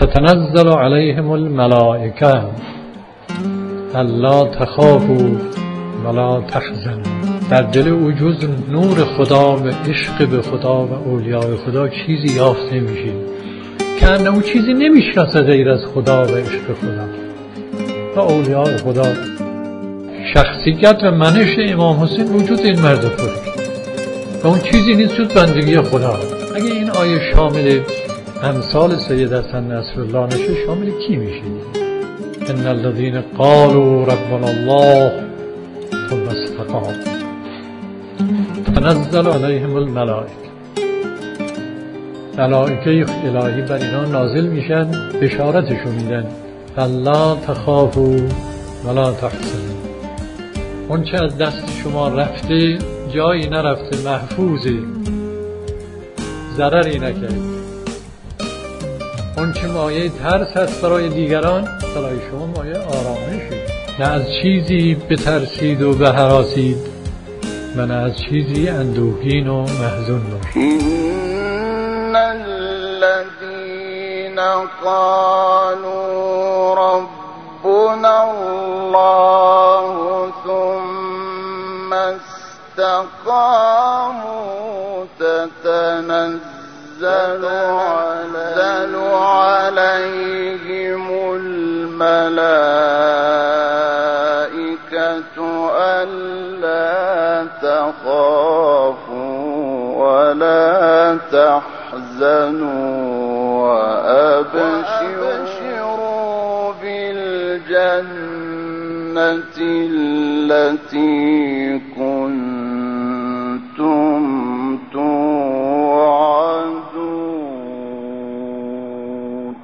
تتنزل عليهم الملائکه الا تخافوا ولا تحزنوا. در دل وجود نور خدا و عشق به خدا و اولیاء خدا چیزی یافته میشید که او چیزی نمی‌شناسه غیر از خدا و عشق خدا و اولیاء خدا. شخصیت و منش امام حسین وجود این مرد پر و اون چیزی نیست بندگی خدا. اگه این آیه شامل امثال سید حسن نصر الله نشه شامل کی میشه ان الذين قالوا ربنا الله ثم استقاموا. تنزل عليهم الملائکه ملائکه الهی بر اینا نازل میشن بشارتشو میدن. فلا تخافوا ولا تحزنوا. اون چه از دست شما رفته جایی نرفته محفوظه. ضرری نکرد. اون چه مایه ترس هست برای دیگران برای شما مایه آرامشه. نه از چیزی بترسید و بهراسید و نه از چیزی اندوهگین و محزون باشید. قالوا ربنا الله ثم استقاموا تتنزل عليهم الملائكة ألا تخافوا ولا تحزنوا وأبشروا بالجنة التي